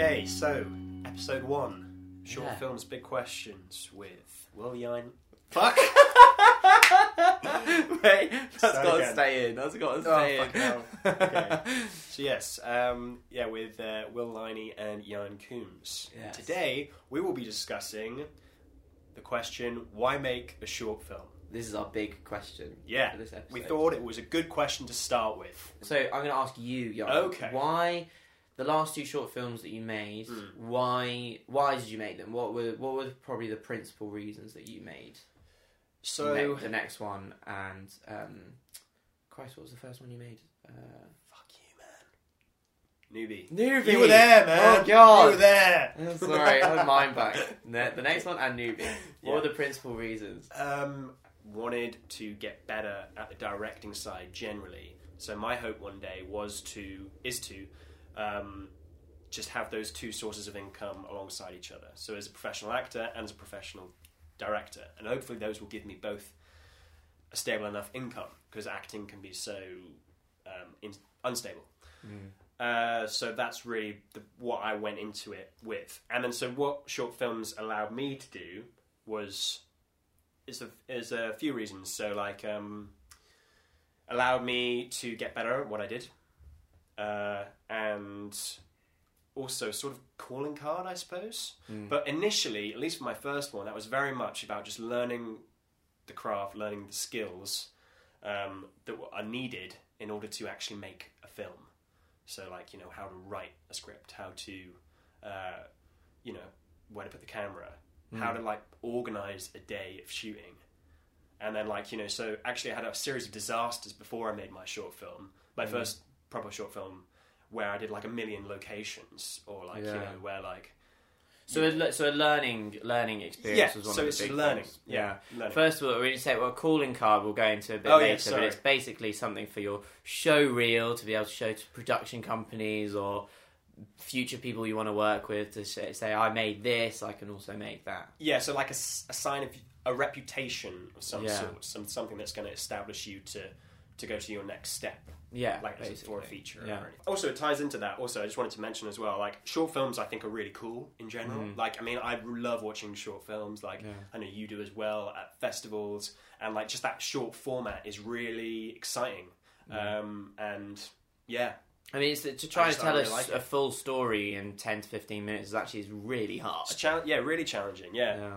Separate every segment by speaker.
Speaker 1: Okay, so episode one, short
Speaker 2: Yeah.
Speaker 1: films, big questions with Will Yine. Fuck.
Speaker 2: Wait, that's
Speaker 1: Start
Speaker 2: got to
Speaker 1: again.
Speaker 2: stay in. That's got to
Speaker 1: Oh,
Speaker 2: stay
Speaker 1: fuck
Speaker 2: in.
Speaker 1: hell. Okay. So yes, um, yeah, with uh, Will Liney and Jan Coombs.
Speaker 2: Yes.
Speaker 1: Today we will be discussing the question: Why make a short film?
Speaker 2: This is our big question.
Speaker 1: Yeah,
Speaker 2: for this episode.
Speaker 1: we thought it was a good question to start with.
Speaker 2: So I'm going to ask you, Jan.
Speaker 1: Okay.
Speaker 2: Why the last two short films that you made?
Speaker 1: Mm.
Speaker 2: Why why did you make them? What were what were probably the principal reasons that you made?
Speaker 1: So
Speaker 2: you made the next one and um, Christ, what was the first one you made? Uh,
Speaker 1: fuck you, man. Newbie.
Speaker 2: Newbie.
Speaker 1: You were there, man.
Speaker 2: Oh God.
Speaker 1: You were there.
Speaker 2: Sorry, I had mine back. The, the next one and Newbie. What
Speaker 1: Yeah.
Speaker 2: were the principal reasons?
Speaker 1: Um, wanted to get better at the directing side generally. So my hope one day was to is to um, just have those two sources of income alongside each other. So as a professional actor and as a professional director, and hopefully those will give me both a stable enough income because acting can be so um, in, unstable. Uh, so that's really the, what I went into it with. And then, so what short films allowed me to do was is a is a few reasons. So like um, allowed me to get better at what I did, uh, and also sort of calling card, I suppose.
Speaker 2: Mm.
Speaker 1: But initially, at least for my first one, that was very much about just learning the craft, learning the skills um, that are needed in order to actually make a film. So, like, you know, how to write a script, how to, uh, you know, where to put the camera, how to, like, organize a day of shooting. And then, like, you know, so actually, I had a series of disasters before I made my short film, my
Speaker 2: Mm.
Speaker 1: first proper short film, where I did like a million locations, or like, you know, where like.
Speaker 2: So a, so a learning learning experience
Speaker 1: Yeah,
Speaker 2: was one
Speaker 1: so
Speaker 2: of
Speaker 1: it's
Speaker 2: the big
Speaker 1: learning.
Speaker 2: things.
Speaker 1: Yeah, learning.
Speaker 2: First of all, we say well, a calling card we'll go into a bit
Speaker 1: Oh, yeah,
Speaker 2: later, but it's basically something for your show reel to be able to show to production companies or future people you want to work with to say, say I made this, I can also make that.
Speaker 1: Yeah, so like a sign of a reputation of some
Speaker 2: Yeah.
Speaker 1: sort, some something that's going to establish you to to go to your next step,
Speaker 2: Yeah,
Speaker 1: like as a- for a feature.
Speaker 2: Yeah.
Speaker 1: Or anything. Also, it ties into that. Also, I just wanted to mention as well, like short films, I think are really cool in general.
Speaker 2: Mm.
Speaker 1: Like, I mean, I love watching short films. Like,
Speaker 2: Yeah.
Speaker 1: I know you do as well at festivals, and like just that short format is really exciting. Um, and yeah,
Speaker 2: I mean, it's, to try to tell
Speaker 1: really
Speaker 2: us
Speaker 1: like
Speaker 2: a full story in ten to fifteen minutes is actually is really hard.
Speaker 1: it's chal- yeah, really challenging. Yeah.
Speaker 2: Yeah.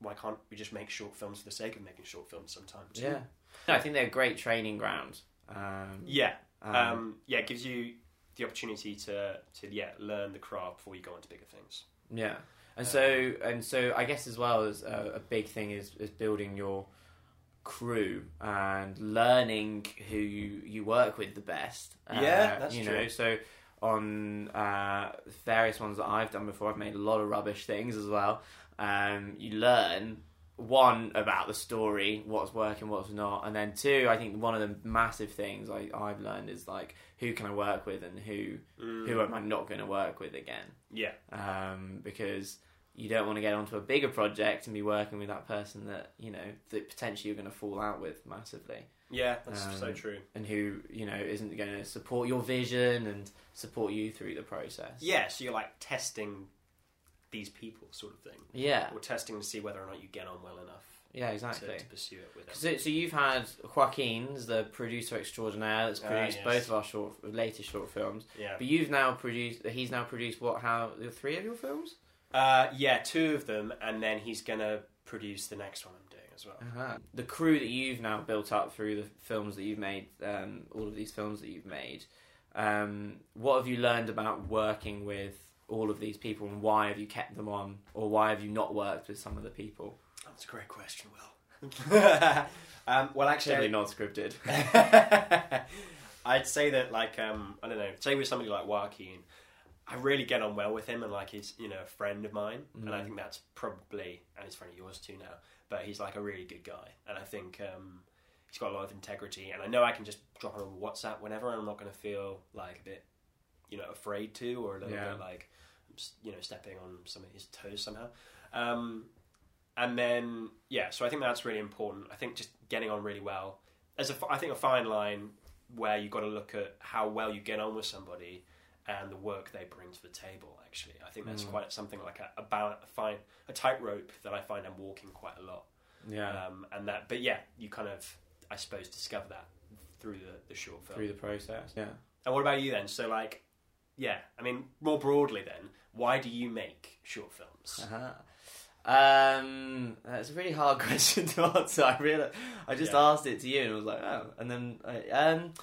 Speaker 1: why can't we just make short films for the sake of making short films sometimes?
Speaker 2: Yeah. No, I think they're a great training ground. Um,
Speaker 1: Yeah.
Speaker 2: um,
Speaker 1: Um, yeah, it gives you the opportunity to, to yeah learn the craft before you go on to bigger things.
Speaker 2: Yeah, and so and so I guess as well as a, a big thing is is building your crew and learning who you, you work with the best. Uh,
Speaker 1: Yeah, that's
Speaker 2: you
Speaker 1: true.
Speaker 2: know. So on uh, various ones that I've done before, I've made a lot of rubbish things as well. Um, you learn one about the story, what's working, what's not, and then two, I think one of the massive things I, I've learned is like who can I work with and who
Speaker 1: Mm.
Speaker 2: who am I not going to work with again
Speaker 1: Yeah,
Speaker 2: um, because you don't want to get onto a bigger project and be working with that person that you know that potentially you're going to fall out with massively
Speaker 1: yeah, that's
Speaker 2: Um,
Speaker 1: so true.
Speaker 2: and who you know isn't going to support your vision and support you through the process.
Speaker 1: Yeah, so you're like testing these people, sort of thing,
Speaker 2: yeah,
Speaker 1: We're testing to see whether or not you get on well enough
Speaker 2: yeah, exactly.
Speaker 1: to pursue it with.
Speaker 2: So, so you've had Joaquin's the producer extraordinaire that's
Speaker 1: Ah,
Speaker 2: produced
Speaker 1: yes.
Speaker 2: both of our short latest short films,
Speaker 1: Yeah,
Speaker 2: but you've now produced he's now produced what how the three of your films.
Speaker 1: uh, yeah, two of them, and then he's gonna produce the next one I'm doing as well.
Speaker 2: Uh-huh. The crew that you've now built up through the films that you've made, um, all of these films that you've made, um, what have you learned about working with all of these people, and why have you kept them on, or why have you not worked with some of the people?
Speaker 1: That's a great question, Will. um, well, actually,
Speaker 2: Totally not scripted.
Speaker 1: I'd say that, like, um, I don't know, say with somebody like Joaquin, I really get on well with him, and like he's you know a friend of mine, and I
Speaker 2: Mm.
Speaker 1: think that's probably and he's a friend of yours too now. But he's like a really good guy, and I think um, he's got a lot of integrity, and I know I can just drop him on WhatsApp whenever, and I'm not going to feel like a bit, you know, afraid to or a little
Speaker 2: Yeah.
Speaker 1: bit like, you know, stepping on some of his toes somehow. Um, and then yeah, so I think that's really important. I think just getting on really well. As a, I think a fine line where you've got to look at how well you get on with somebody, and the work they bring to the table. Actually, I think that's
Speaker 2: Mm.
Speaker 1: quite something like a, a balance, a fine, a tightrope that I find I'm walking quite a lot.
Speaker 2: Yeah,
Speaker 1: Um, and that, but yeah, you kind of, I suppose, discover that through the, the short film.
Speaker 2: through the process. Yeah.
Speaker 1: And what about you then? So, like, yeah, I mean, more broadly, then, why do you make short films?
Speaker 2: Uh-huh. Um, that's a really hard question to answer. I really, I just
Speaker 1: Yeah.
Speaker 2: asked it to you and I was like, oh, and then, I, um,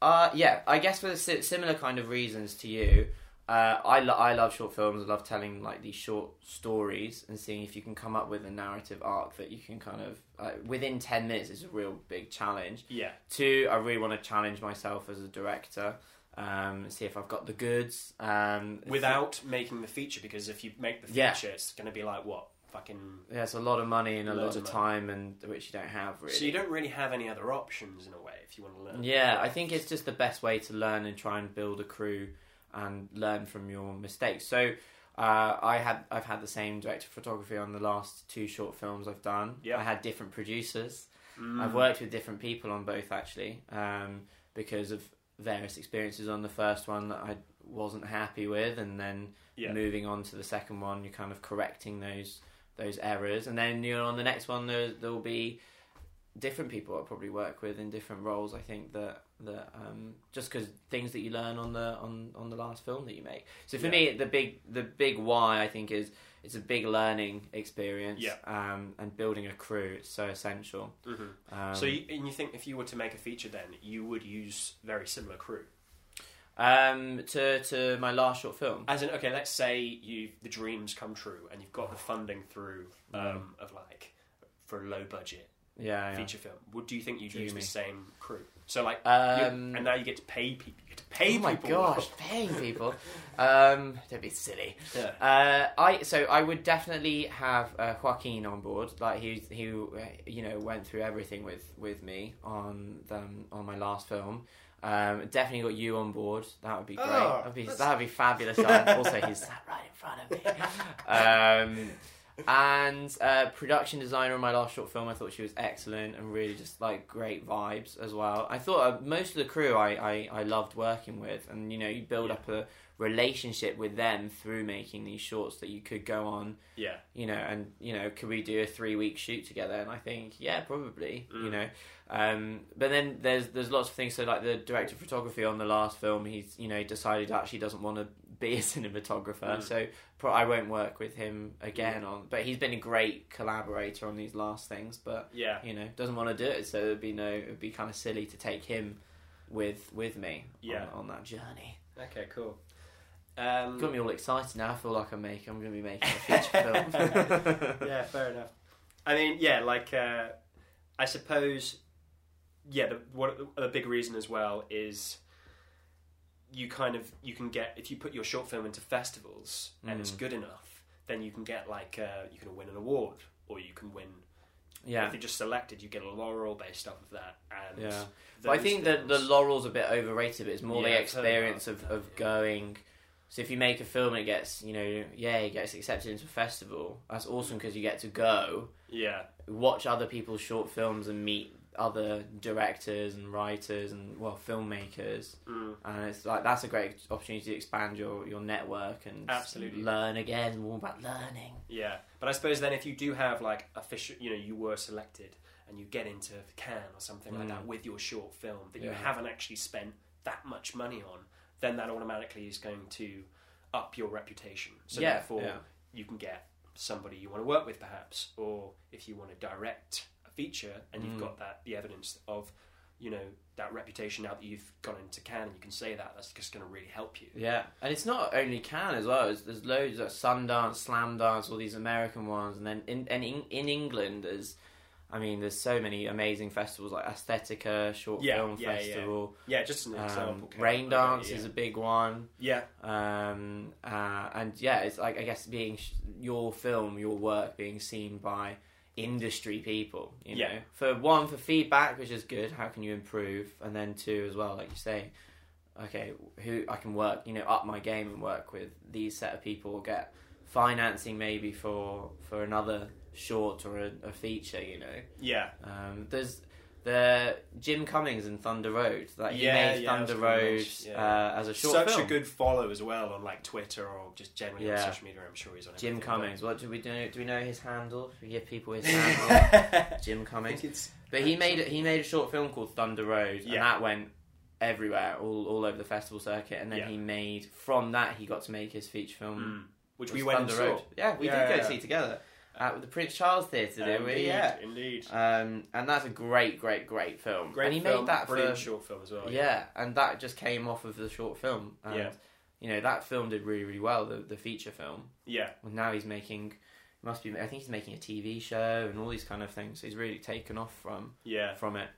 Speaker 2: uh, yeah, I guess for si- similar kind of reasons to you, uh, I lo- I love short films. I love telling like these short stories and seeing if you can come up with a narrative arc that you can kind of uh, within ten minutes is a real big challenge.
Speaker 1: Yeah,
Speaker 2: Two, I really want to challenge myself as a director. Um, see if I've got the goods. Um,
Speaker 1: without making the feature, because if you make the
Speaker 2: Yeah.
Speaker 1: feature, it's going to be like what fucking.
Speaker 2: Yeah, it's a lot of money and a lot of
Speaker 1: of
Speaker 2: time, and which you don't have really.
Speaker 1: So you don't really have any other options in a way if you want to learn.
Speaker 2: Yeah, I think it's just the best way to learn and try and build a crew and learn from your mistakes. So uh, I had I've had the same director of photography on the last two short films I've done.
Speaker 1: Yeah.
Speaker 2: I had different producers.
Speaker 1: Mm.
Speaker 2: I've worked with different people on both actually, um, because of various experiences on the first one that I wasn't happy with, and then
Speaker 1: Yeah.
Speaker 2: moving on to the second one, you're kind of correcting those those errors, and then you know on the next one there there will be different people I'll probably work with in different roles. I think that that um, just because things that you learn on the on on the last film that you make. So for
Speaker 1: Yeah.
Speaker 2: me, the big the big why I think is it's a big learning experience.
Speaker 1: Yeah.
Speaker 2: Um, and building a crew it's so essential.
Speaker 1: Mhm.
Speaker 2: Um,
Speaker 1: so, you, and you think if you were to make a feature, then you would use very similar crew,
Speaker 2: um, to to my last short film.
Speaker 1: as in, okay, let's say you the dreams come true and you've got the funding through um, of like for a low budget
Speaker 2: Yeah. yeah.
Speaker 1: feature film. Would do you think you'd use the same crew? So like,
Speaker 2: Um,
Speaker 1: you- and now you get to pay people. You get to pay
Speaker 2: oh my
Speaker 1: people.
Speaker 2: gosh, paying people. um, don't be silly.
Speaker 1: Yeah.
Speaker 2: Uh, I so I would definitely have uh, Joaquin on board. Like he he uh, you know went through everything with with me on them on my last film. Um, definitely got you on board. That would be great.
Speaker 1: Oh,
Speaker 2: that'd be that'd be fabulous. Also, he's sat right in front of me. Um, and uh, production designer on my last short film, I thought she was excellent and really just like great vibes as well. I thought uh, most of the crew I, I, I loved working with, and you know you build
Speaker 1: Yeah.
Speaker 2: up a relationship with them through making these shorts that you could go on,
Speaker 1: Yeah.
Speaker 2: you know, and you know could we do a three week shoot together? And I think yeah, probably, you
Speaker 1: Mm.
Speaker 2: know. Um, but then there's there's lots of things. So like the director of photography on the last film, he's you know decided actually doesn't want to be a cinematographer,
Speaker 1: Mm.
Speaker 2: so pro- I won't work with him again on. But he's been a great collaborator on these last things. But
Speaker 1: Yeah.
Speaker 2: you know doesn't want to do it, so it'd be no, it'd be kind of silly to take him with with me
Speaker 1: Yeah.
Speaker 2: on, on that journey.
Speaker 1: Okay. Cool. Um,
Speaker 2: Got me all excited now. I feel like I'm making. I'm going to be making a feature film.
Speaker 1: yeah, fair enough. I mean, yeah, like uh, I suppose, yeah. The what the big reason as well is you kind of you can get if you put your short film into festivals and it's
Speaker 2: Mm.
Speaker 1: good enough, then you can get like uh, you can win an award or you can win.
Speaker 2: yeah.
Speaker 1: If you're just selected, you get a laurel based off of that. And
Speaker 2: Yeah. But I think that the laurel's a bit overrated. But it's more
Speaker 1: Yeah,
Speaker 2: the experience of,
Speaker 1: that,
Speaker 2: of
Speaker 1: yeah.
Speaker 2: going. So if you make a film and it gets, you know, yeah, it gets accepted into a festival, that's awesome because you get to go
Speaker 1: yeah,
Speaker 2: watch other people's short films and meet other directors and writers and well filmmakers
Speaker 1: mm,
Speaker 2: and it's like that's a great opportunity to expand your, your network and
Speaker 1: Absolutely.
Speaker 2: learn again more about learning
Speaker 1: yeah. But I suppose then if you do have like official, you know, you were selected and you get into Cannes or something like
Speaker 2: Mm.
Speaker 1: that with your short film that you haven't actually spent that much money on, then that automatically is going to up your reputation. So
Speaker 2: Yeah,
Speaker 1: therefore,
Speaker 2: yeah.
Speaker 1: you can get somebody you want to work with, perhaps, or if you want to direct feature and you've
Speaker 2: Mm.
Speaker 1: got that the evidence of, you know, that reputation now that you've gone into Cannes and you can say that, that's just going to really help you.
Speaker 2: Yeah, and it's not only Cannes as well. There's, there's loads of Sundance, Slamdance, all these American ones, and then in and in, in England, there's, I mean, there's so many amazing festivals like Aesthetica Short
Speaker 1: Yeah,
Speaker 2: Film
Speaker 1: yeah, yeah.
Speaker 2: Festival.
Speaker 1: Yeah, just an
Speaker 2: Um,
Speaker 1: example. Cannes,
Speaker 2: Raindance
Speaker 1: yeah.
Speaker 2: is a big one,
Speaker 1: yeah,
Speaker 2: um, uh, and yeah, it's like I guess being sh- your film, your work being seen by industry people. You know,
Speaker 1: Yeah.
Speaker 2: for one, for feedback, which is good. How can you improve? And then two, as well, like you say, okay, who I can work, you know, up my game and work with these set of people, get financing maybe for for another short or a, a feature. You know,
Speaker 1: yeah,
Speaker 2: um, there's the Jim Cummings and Thunder Road. That he
Speaker 1: Yeah,
Speaker 2: made
Speaker 1: yeah,
Speaker 2: Thunder Road
Speaker 1: yeah.
Speaker 2: uh, as a short
Speaker 1: Such
Speaker 2: film.
Speaker 1: a good follow as well on like Twitter or just generally on social media. I'm sure he's on.
Speaker 2: It.
Speaker 1: Jim
Speaker 2: Cummings. What do we do? Do we know his handle? Should we give people his handle? Jim Cummings. But he made he made a short film called Thunder Road, and that went everywhere, all all over the festival circuit. And then he made from that he got to make his feature film,
Speaker 1: Mm. which we went and
Speaker 2: Thunder
Speaker 1: saw.
Speaker 2: Road. Yeah, we did go see together at the Prince Charles Theatre, did we?
Speaker 1: Indeed,
Speaker 2: Yeah.
Speaker 1: indeed.
Speaker 2: Um, and that's a great, great, great film.
Speaker 1: Great
Speaker 2: and he
Speaker 1: film,
Speaker 2: made that for
Speaker 1: brilliant short film as well.
Speaker 2: yeah, and that just came off of the short film. And,
Speaker 1: Yeah.
Speaker 2: You know that film did really, really well. The the feature film.
Speaker 1: yeah,
Speaker 2: And now he's making, must be. I think he's making a TV show and all these kind of things. He's really taken off from
Speaker 1: yeah,
Speaker 2: from it.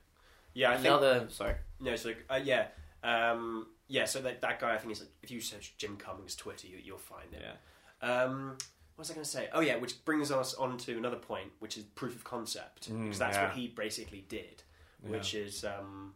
Speaker 1: yeah. I think
Speaker 2: Another, sorry.
Speaker 1: no, so uh, yeah, um, yeah. So that that guy, I think is if you search Jim Cummings Twitter, you, you'll find it.
Speaker 2: Yeah.
Speaker 1: Um, what was I going to say? Oh yeah, which brings us on to another point, which is proof of concept,
Speaker 2: Mm,
Speaker 1: because that's
Speaker 2: yeah.
Speaker 1: what he basically did,
Speaker 2: Yeah.
Speaker 1: which is um,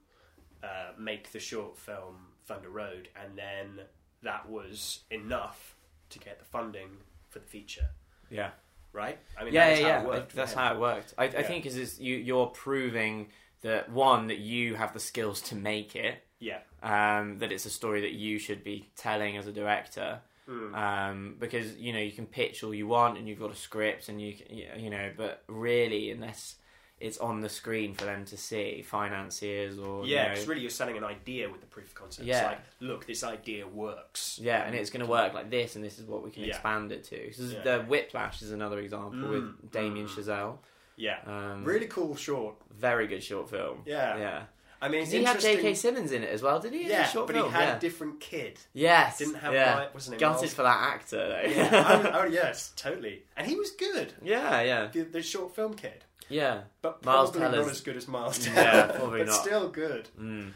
Speaker 1: uh, make the short film Thunder Road, and then that was enough to get the funding for the feature,
Speaker 2: Yeah.
Speaker 1: right? I mean,
Speaker 2: yeah,
Speaker 1: that's
Speaker 2: yeah,
Speaker 1: how
Speaker 2: yeah.
Speaker 1: it worked. for
Speaker 2: That's how it worked. I, I
Speaker 1: Yeah.
Speaker 2: think is you you're proving that one that you have the skills to make it.
Speaker 1: Yeah.
Speaker 2: Um, that it's a story that you should be telling as a director.
Speaker 1: Mm.
Speaker 2: Um, because you know you can pitch all you want and you've got a script and you you know, but really unless it's on the screen for them to see, financiers or you
Speaker 1: Yeah,
Speaker 2: know,
Speaker 1: because really you're selling an idea with the proof of concept.
Speaker 2: Yeah.
Speaker 1: It's like, look, this idea works.
Speaker 2: Yeah, and it's going to work like this, and this is what we can
Speaker 1: Yeah.
Speaker 2: expand it to. So
Speaker 1: Yeah.
Speaker 2: The Whiplash is another example
Speaker 1: Mm,
Speaker 2: with Damien
Speaker 1: mm.
Speaker 2: Chazelle.
Speaker 1: Yeah.
Speaker 2: Um,
Speaker 1: Really cool short.
Speaker 2: very good short film.
Speaker 1: Yeah.
Speaker 2: yeah.
Speaker 1: I mean,
Speaker 2: he
Speaker 1: interesting.
Speaker 2: J.K. Simmons in it as well? Did he?
Speaker 1: Yeah, but
Speaker 2: film?
Speaker 1: he had
Speaker 2: yeah.
Speaker 1: a different kid.
Speaker 2: yes,
Speaker 1: Didn't have
Speaker 2: yeah.
Speaker 1: his name?
Speaker 2: Gutted for that actor though.
Speaker 1: Yeah. oh, yes, totally. And he was good.
Speaker 2: yeah, yeah,
Speaker 1: The, the short film kid,
Speaker 2: yeah.
Speaker 1: but
Speaker 2: Miles
Speaker 1: probably
Speaker 2: Teller's-
Speaker 1: not as good as Miles
Speaker 2: Yeah, probably
Speaker 1: but
Speaker 2: not.
Speaker 1: still good.
Speaker 2: Mm.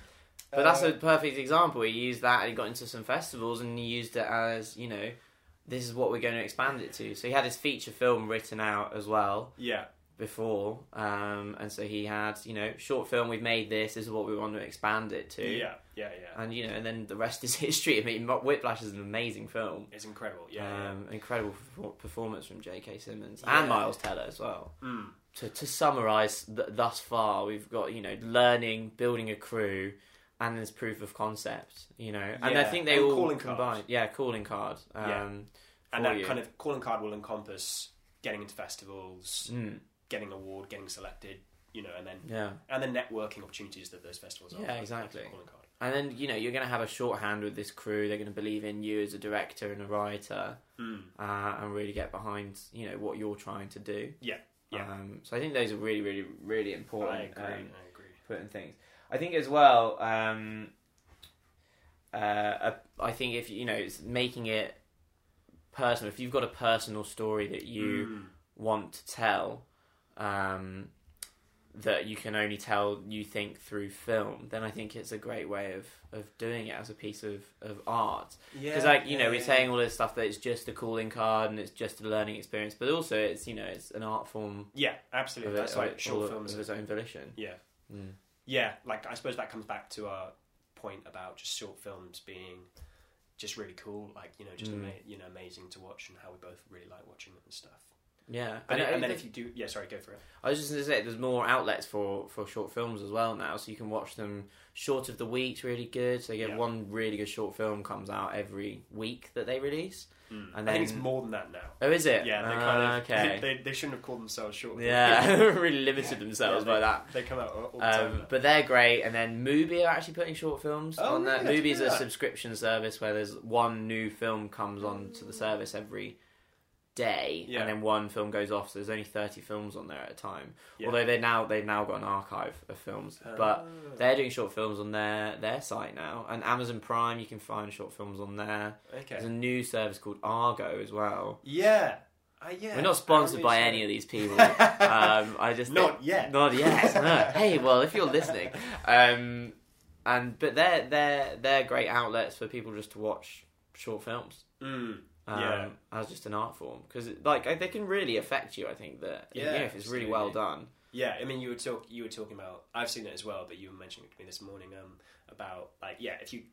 Speaker 2: But that's
Speaker 1: Uh,
Speaker 2: a perfect example. He used that and he got into some festivals and he used it as, you know, this is what we're going to expand it to. So he had his feature film written out as well
Speaker 1: yeah,
Speaker 2: before. Um, and so he had, you know, short film, we've made this, this is what we want to expand it to.
Speaker 1: yeah, yeah, yeah.
Speaker 2: And, you know, and then the rest is history. I mean, Whiplash is an amazing film.
Speaker 1: It's incredible. Yeah, yeah.
Speaker 2: um, Incredible performance from J.K. Simmons
Speaker 1: Yeah.
Speaker 2: and Miles Teller as well.
Speaker 1: Mm.
Speaker 2: To, to summarise th- thus far, we've got you know learning, building a crew, and there's proof of concept. You know, and I think they
Speaker 1: and
Speaker 2: all
Speaker 1: calling card.
Speaker 2: Yeah, calling card. Um,
Speaker 1: Yeah. and that
Speaker 2: you.
Speaker 1: kind of calling card will encompass getting into festivals,
Speaker 2: Mm,
Speaker 1: getting an award, getting selected. You know, and then
Speaker 2: yeah,
Speaker 1: and the networking opportunities that those festivals are.
Speaker 2: Yeah, exactly. And then you know you're going to have a shorthand with this crew. They're going to believe in you as a director and a writer,
Speaker 1: Mm.
Speaker 2: uh, and really get behind you know what you're trying to do.
Speaker 1: Yeah, yeah.
Speaker 2: Um, so I think those are really, really, really important.
Speaker 1: I agree.
Speaker 2: um,
Speaker 1: I agree.
Speaker 2: important things. I think as well. Um, uh, I think if you know, it's making it personal. If you've got a personal story that you
Speaker 1: Mm.
Speaker 2: want to tell, um, that you can only tell, you think through film, then I think it's a great way of, of doing it as a piece of, of art.
Speaker 1: Yeah,
Speaker 2: Because like you know,
Speaker 1: yeah,
Speaker 2: we're
Speaker 1: yeah.
Speaker 2: saying all this stuff that it's just a calling card and it's just a learning experience, but also it's you know it's an art form
Speaker 1: Yeah, absolutely. That's
Speaker 2: of,
Speaker 1: like short films.
Speaker 2: of its own volition.
Speaker 1: Yeah,
Speaker 2: Mm.
Speaker 1: yeah. Like I suppose that comes back to our point about just short films being just really cool. Like you know, just
Speaker 2: Mm.
Speaker 1: ama- you know, amazing to watch, and how we both really like watching them and stuff.
Speaker 2: Yeah,
Speaker 1: And,
Speaker 2: I-
Speaker 1: and then if you do, yeah, sorry, go for it.
Speaker 2: I was just going to say, there's more outlets for, for short films as well now, so you can watch them short of the week's really good. So you get
Speaker 1: Yeah.
Speaker 2: one really good short film comes out every week that they release.
Speaker 1: Mm.
Speaker 2: And
Speaker 1: I think it's more than that now.
Speaker 2: Oh, is it?
Speaker 1: Yeah, they
Speaker 2: Ah,
Speaker 1: kind of
Speaker 2: okay.
Speaker 1: They, they shouldn't have called themselves short.
Speaker 2: yeah, really limited themselves
Speaker 1: Yeah,
Speaker 2: by that.
Speaker 1: They come out all the time.
Speaker 2: Um, but they're great, and then Mubi are actually putting short films
Speaker 1: Oh,
Speaker 2: on that.
Speaker 1: really?
Speaker 2: Mubi is a subscription service where there's one new film comes on to the service every day,
Speaker 1: Yeah.
Speaker 2: and then one film goes off. So there's only thirty films on there at a time.
Speaker 1: Yeah.
Speaker 2: Although they now they've now got an archive of films, but
Speaker 1: Oh.
Speaker 2: they're doing short films on their their site now. And Amazon Prime, you can find short films on there. There's a new service called Argo as well.
Speaker 1: Yeah. Uh, yeah.
Speaker 2: We're not sponsored by any of these people. um, I just
Speaker 1: Not yet.
Speaker 2: Not yet. no. Hey, well, if you're listening, um, and but they're they're they're great outlets for people just to watch short films.
Speaker 1: Mm.
Speaker 2: Um,
Speaker 1: Yeah.
Speaker 2: as just an art form because like they can really affect you. I think that
Speaker 1: Yeah,
Speaker 2: know, if it's really well done.
Speaker 1: Yeah, I mean, you were talk you were talking about. I've seen it as well, but you were mentioning it to me this morning um, about like yeah, if you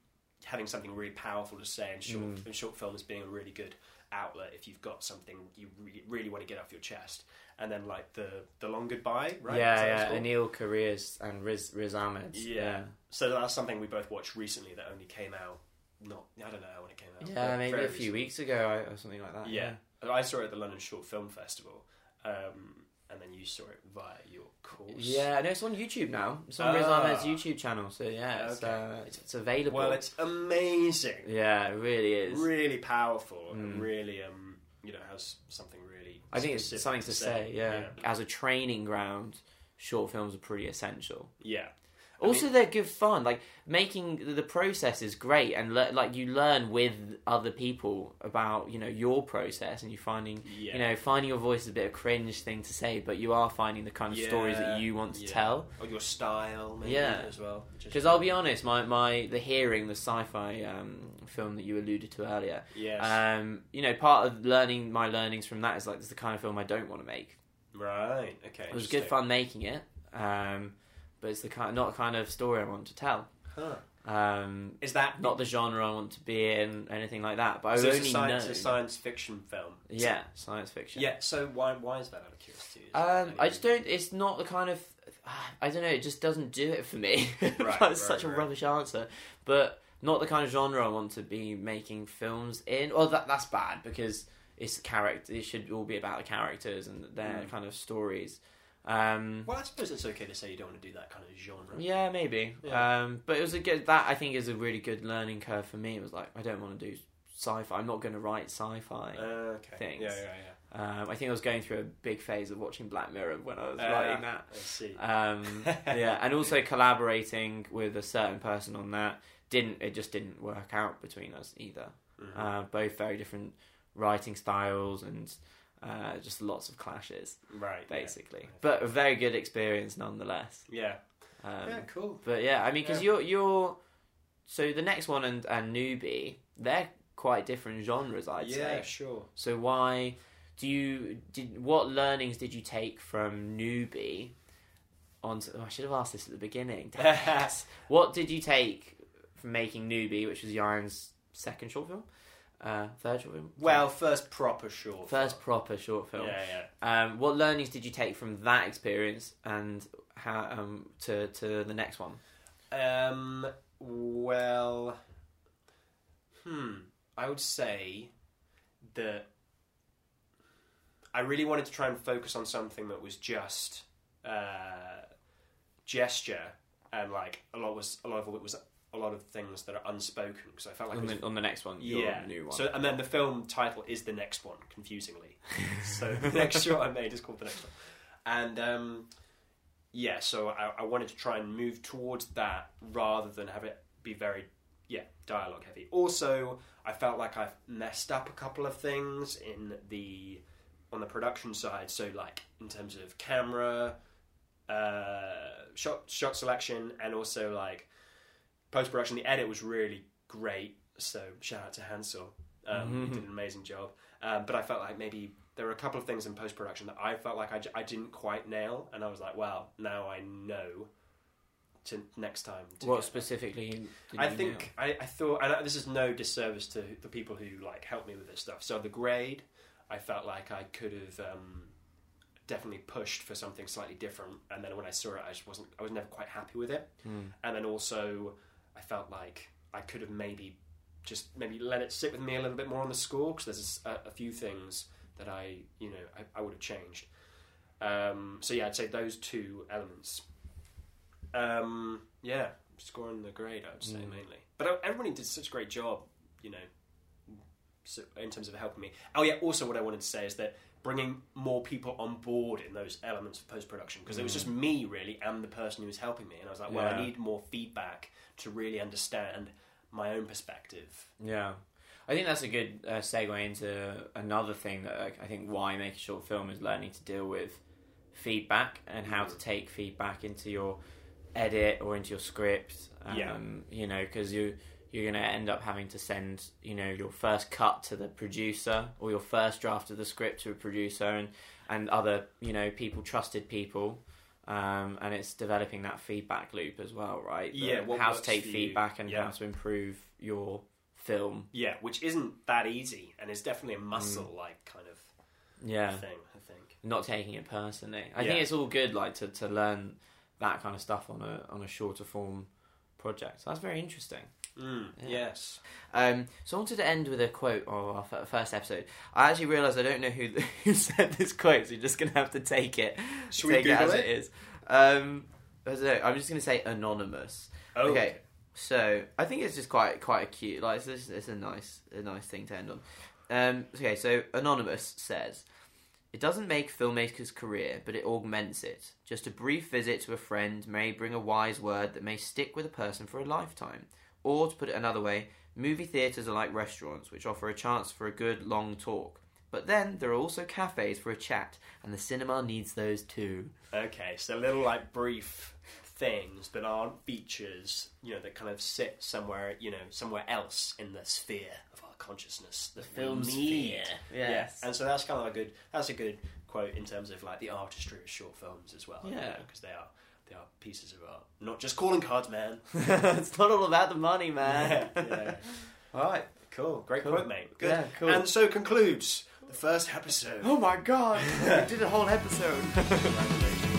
Speaker 1: having something really powerful to say in short
Speaker 2: Mm.
Speaker 1: in short film as being a really good outlet if you've got something you re- really want to get off your chest. And then like the the long goodbye, right?
Speaker 2: Yeah,
Speaker 1: that what it's
Speaker 2: yeah. Aneil Karia's and Riz Riz Ahmed.
Speaker 1: Yeah. So that's something we both watched recently that only came out. Not I don't know when it came out.
Speaker 2: Yeah, maybe a few
Speaker 1: recently.
Speaker 2: weeks ago or something like that.
Speaker 1: Yeah. I saw it at the London Short Film Festival, um, and then you saw it via your course.
Speaker 2: Yeah, no, it's on YouTube now. It's on Riz
Speaker 1: Ah.
Speaker 2: YouTube channel, so yeah, it's,
Speaker 1: Okay.
Speaker 2: uh, it's, it's available.
Speaker 1: Well, it's amazing.
Speaker 2: yeah, it really is.
Speaker 1: Really powerful and
Speaker 2: Mm.
Speaker 1: really, um, you know, has something really.
Speaker 2: I think it's something to say, yeah. As a training ground, short films are pretty essential.
Speaker 1: Yeah. I
Speaker 2: Also,
Speaker 1: mean-
Speaker 2: they're good fun. Like making the process is great, and le- like you learn with other people about you know your process, and you finding
Speaker 1: Yeah.
Speaker 2: you know finding your voice is a bit of a cringe thing to say, but you are finding the kind of stories that you want to
Speaker 1: yeah.
Speaker 2: tell.
Speaker 1: Or your style, maybe,
Speaker 2: Yeah.
Speaker 1: as well.
Speaker 2: Because I'll be honest, my, my the hearing the sci-fi um, film that you alluded to earlier,
Speaker 1: Yes.
Speaker 2: um, you know, part of learning my learnings from that is like this is the kind of film I don't want to make.
Speaker 1: right. Okay.
Speaker 2: It was good fun making it, um, but it's the kind not the kind of story I want to tell.
Speaker 1: Huh.
Speaker 2: Um,
Speaker 1: Is that
Speaker 2: not the genre I want to be in, anything like that. But
Speaker 1: so
Speaker 2: I
Speaker 1: it's
Speaker 2: only
Speaker 1: a science,
Speaker 2: know,
Speaker 1: a science fiction film?
Speaker 2: yeah, science fiction.
Speaker 1: Yeah. So why why is that out of curiosity?
Speaker 2: Um, I just don't. It's not the kind of. I don't know. It just doesn't do it for me.
Speaker 1: Right,
Speaker 2: That's
Speaker 1: right,
Speaker 2: such a rubbish answer, but not the kind of genre I want to be making films in. Well, that that's bad because it's character. It should all be about the characters and their
Speaker 1: Mm.
Speaker 2: kind of stories. Um,
Speaker 1: Well, I suppose it's okay to say you don't want to do that kind of genre.
Speaker 2: yeah, maybe.
Speaker 1: Yeah.
Speaker 2: Um, but it was a good. That I think is a really good learning curve for me. It was like I don't want to do sci-fi. I'm not going to write sci-fi.
Speaker 1: Uh, okay.
Speaker 2: Things.
Speaker 1: Yeah, yeah,
Speaker 2: Um, I think I was going through a big phase of watching Black Mirror when I was
Speaker 1: yeah.
Speaker 2: writing
Speaker 1: Uh,
Speaker 2: that.
Speaker 1: I see.
Speaker 2: Um, yeah, and also collaborating with a certain person on that didn't it just didn't work out between us either.
Speaker 1: Mhm.
Speaker 2: Uh, both very different writing styles and uh, just lots of clashes,
Speaker 1: right. yeah.
Speaker 2: basically. But a very good experience nonetheless.
Speaker 1: Yeah.
Speaker 2: Um,
Speaker 1: yeah. Cool.
Speaker 2: But yeah, I mean, because
Speaker 1: Yeah.
Speaker 2: you're you're so the next one and and newbie, they're quite different genres, I'd
Speaker 1: yeah.
Speaker 2: say.
Speaker 1: Sure.
Speaker 2: So why do you did what learnings did you take from newbie? On oh, I should have asked this at the beginning. Damn it. what did you take from making newbie, which was Yaron's second short film, uh, third short film?
Speaker 1: Well, first proper short.
Speaker 2: first
Speaker 1: film.
Speaker 2: proper short film.
Speaker 1: Yeah, yeah.
Speaker 2: Um, what learnings did you take from that experience and how um, to to the next one?
Speaker 1: Um. Well. Hmm. I would say that I really wanted to try and focus on something that was just uh, gesture and like a lot was a lot of it was a lot of things that are unspoken because I felt like
Speaker 2: on,
Speaker 1: was
Speaker 2: the, on the next one, your
Speaker 1: yeah.
Speaker 2: new one.
Speaker 1: So and then the film title is the next one, confusingly. so the next short I made is called the next one, and um, yeah. So I, I wanted to try and move towards that rather than have it be very yeah dialogue heavy. Also, I felt like I've messed up a couple of things in the on the production side. So like in terms of camera, uh, shot shot selection, and also like post production. The edit was really great. So shout out to Hansel. Um, He did an amazing job. Um, but I felt like maybe there were a couple of things in post production that I felt like I, j- I didn't quite nail, and I was like, well, now I know. To next time. To
Speaker 2: what specifically? Did
Speaker 1: I think I, I thought, and this is no disservice to the people who like helped me with this stuff. So the grade, I felt like I could have um, definitely pushed for something slightly different, and then when I saw it, I just wasn't. I was never quite happy with it.
Speaker 2: Hmm.
Speaker 1: And then also, I felt like I could have maybe just maybe let it sit with me a little bit more on the score because there's a, a few things that I, you know, I, I would have changed. Um, so yeah, I'd say those two elements. Um, yeah, scoring the grade, I would say
Speaker 2: Mm.
Speaker 1: mainly. But uh, everybody did such a great job, you know, so, in terms of helping me. Oh yeah, also what I wanted to say is that bringing more people on board in those elements of post production because it was just me really and the person who was helping me, and I was like, well,
Speaker 2: Yeah.
Speaker 1: I need more feedback to really understand my own perspective.
Speaker 2: Yeah. I think that's a good uh, segue into another thing that like, I think why make a short film is learning to deal with feedback and how to take feedback into your edit or into your script. Um,
Speaker 1: Yeah.
Speaker 2: You know, because you you're going to end up having to send you know your first cut to the producer or your first draft of the script to a producer and and other you know people trusted people. Um, and it's developing that feedback loop as well, right? The-
Speaker 1: Yeah,
Speaker 2: how to take feedback and
Speaker 1: Yeah.
Speaker 2: how to improve your film.
Speaker 1: Yeah, which isn't that easy, and it's definitely a muscle-like kind of
Speaker 2: Yeah,
Speaker 1: thing. I think.
Speaker 2: not taking it personally. I
Speaker 1: Yeah.
Speaker 2: think it's all good, like to, to learn that kind of stuff on a on a shorter form project. So that's very interesting.
Speaker 1: Mm,
Speaker 2: Yeah.
Speaker 1: Yes.
Speaker 2: Um, so I wanted to end with a quote of our f- first episode. I actually realised I don't know who who said this quote, so you're just gonna have to take it.
Speaker 1: Should we
Speaker 2: take
Speaker 1: Google
Speaker 2: it as
Speaker 1: it?
Speaker 2: it is? Um, I don't know. I'm just gonna say anonymous.
Speaker 1: Oh,
Speaker 2: Okay. So I think it's just quite quite a cute. Like it's, just, it's a nice a nice thing to end on. Um, okay, so anonymous says, "It doesn't make filmmakers' career, but it augments it. Just a brief visit to a friend may bring a wise word that may stick with a person for a lifetime. Or to put it another way, movie theaters are like restaurants, which offer a chance for a good long talk." But then there are also cafes for a chat, and the cinema needs those too.
Speaker 1: Okay, so little like brief things that aren't features, you know, that kind of sit somewhere, you know, somewhere else in the sphere of our consciousness. The
Speaker 2: film sphere,
Speaker 1: Yeah,
Speaker 2: yes.
Speaker 1: and so that's kind of a good. That's a good quote in terms of like the artistry of short films as well.
Speaker 2: Yeah.
Speaker 1: because they are are pieces of art, not just calling cards, man.
Speaker 2: it's not all about the money, man.
Speaker 1: yeah, yeah.
Speaker 2: All right.
Speaker 1: Cool, great
Speaker 2: Cool.
Speaker 1: quote, mate. Good.
Speaker 2: Yeah, cool.
Speaker 1: And so concludes the first episode.
Speaker 2: Oh my god, we did a whole episode.